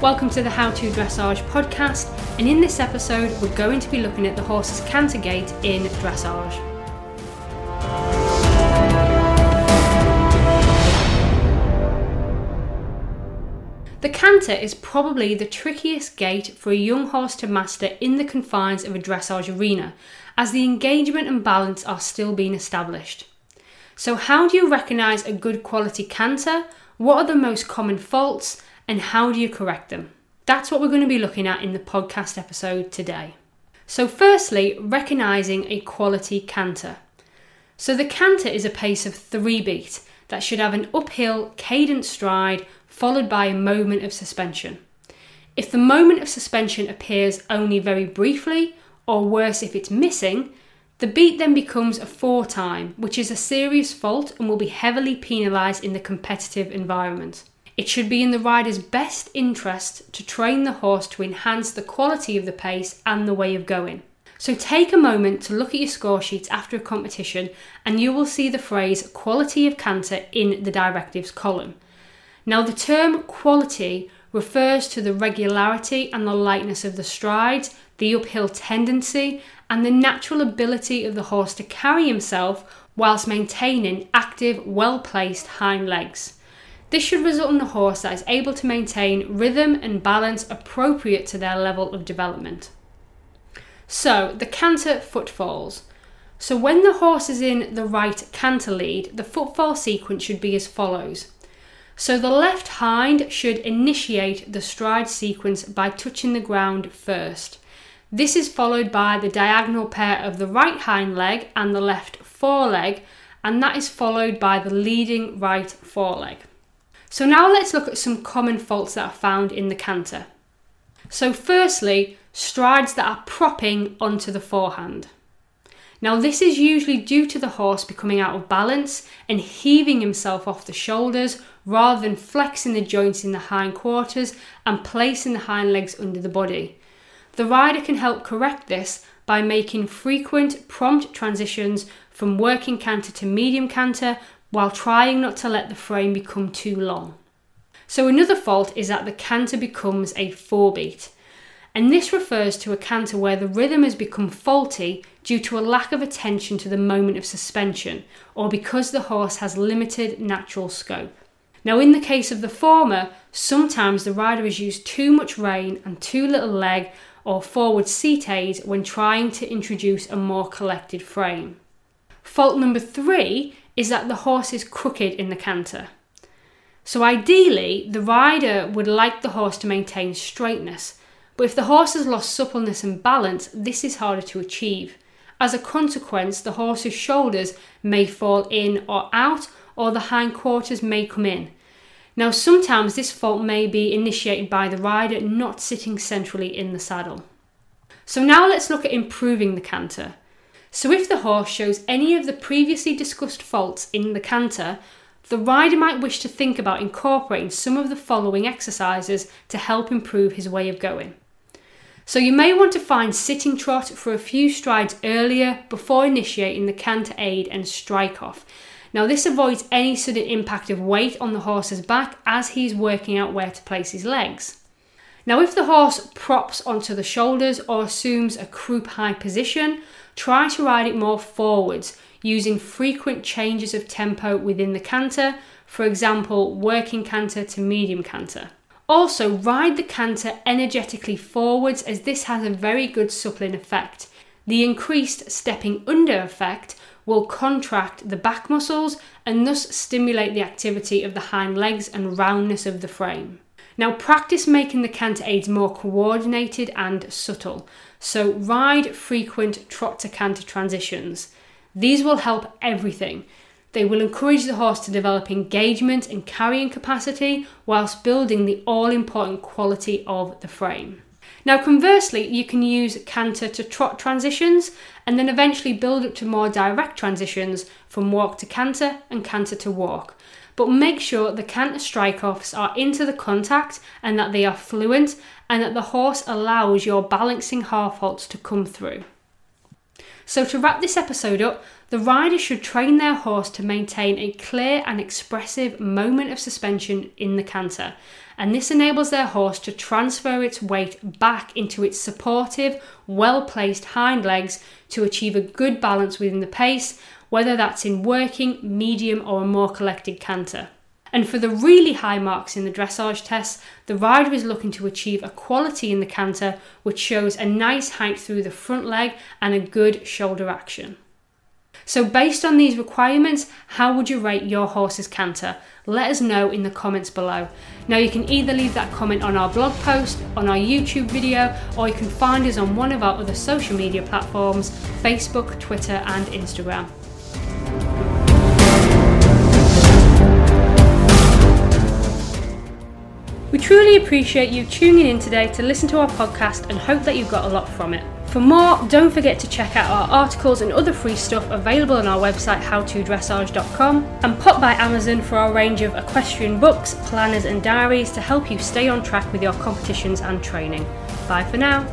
Welcome to the How to Dressage podcast, and in this episode, we're going to be looking at the horse's canter gait in dressage. The canter is probably the trickiest gait for a young horse to master in the confines of a dressage arena, as the engagement and balance are still being established. So, how do you recognise a good quality canter? What are the most common faults? And how do you correct them? That's what we're going to be looking at in the podcast episode today. So, firstly, recognizing a quality canter. So, the canter is a pace of three beat that should have an uphill cadence stride followed by a moment of suspension. If the moment of suspension appears only very briefly, or worse if it's missing, the beat then becomes a four time, which is a serious fault and will be heavily penalised in the competitive environment. It should be in the rider's best interest to train the horse to enhance the quality of the pace and the way of going. So take a moment to look at your score sheets after a competition and you will see the phrase quality of canter in the directives column. Now, the term quality refers to the regularity and the lightness of the strides, the uphill tendency, and the natural ability of the horse to carry himself whilst maintaining active, well placed hind legs. This should result in a horse that is able to maintain rhythm and balance appropriate to their level of development. So, the canter footfalls. So, when the horse is in the right canter lead, the footfall sequence should be as follows. So, the left hind should initiate the stride sequence by touching the ground first. This is followed by the diagonal pair of the right hind leg and the left foreleg, and that is followed by the leading right foreleg. So now let's look at some common faults that are found in the canter. So firstly, strides that are propping onto the forehand. Now, this is usually due to the horse becoming out of balance and heaving himself off the shoulders rather than flexing the joints in the hindquarters and placing the hind legs under the body. The rider can help correct this by making frequent, prompt transitions from working canter to medium canter while trying not to let the frame become too long. So, another fault is that the canter becomes a four beat, and this refers to a canter where the rhythm has become faulty due to a lack of attention to the moment of suspension or because the horse has limited natural scope. Now, in the case of the former, sometimes the rider has used too much rein and too little leg or forward seat aid when trying to introduce a more collected frame. Fault number three is that the horse is crooked in the canter. So ideally, the rider would like the horse to maintain straightness, but if the horse has lost suppleness and balance, this is harder to achieve. As a consequence, the horse's shoulders may fall in or out, or the hindquarters may come in. Now, sometimes this fault may be initiated by the rider not sitting centrally in the saddle. So, now let's look at improving the canter. So, if the horse shows any of the previously discussed faults in the canter, the rider might wish to think about incorporating some of the following exercises to help improve his way of going. So, you may want to find sitting trot for a few strides earlier before initiating the canter aid and strike off. Now, this avoids any sudden impact of weight on the horse's back as he's working out where to place his legs. Now, if the horse props onto the shoulders or assumes a croup high position, try to ride it more forwards using frequent changes of tempo within the canter, for example, working canter to medium canter. Also, ride the canter energetically forwards as this has a very good suppling effect. The increased stepping under effect will contract the back muscles and thus stimulate the activity of the hind legs and roundness of the frame. Now, practice making the canter aids more coordinated and subtle. So, ride frequent trot to canter transitions. These will help everything. They will encourage the horse to develop engagement and carrying capacity whilst building the all important quality of the frame. Now, conversely, you can use canter to trot transitions and then eventually build up to more direct transitions from walk to canter and canter to walk but make sure the canter strike offs are into the contact and that they are fluent and that the horse allows your balancing half halts to come through. So, to wrap this episode up, the rider should train their horse to maintain a clear and expressive moment of suspension in the canter, and this enables their horse to transfer its weight back into its supportive, well placed hind legs to achieve a good balance within the pace, whether that's in working, medium, or a more collected canter. And for the really high marks in the dressage test, the rider is looking to achieve a quality in the canter which shows a nice height through the front leg and a good shoulder action. So, based on these requirements, how would you rate your horse's canter? Let us know in the comments below. Now, you can either leave that comment on our blog post, on our YouTube video, or you can find us on one of our other social media platforms Facebook, Twitter, and Instagram. Truly appreciate you tuning in today to listen to our podcast and hope that you got a lot from it. For more, don't forget to check out our articles and other free stuff available on our website howtodressage.com and pop by Amazon for our range of equestrian books, planners, and diaries to help you stay on track with your competitions and training. Bye for now.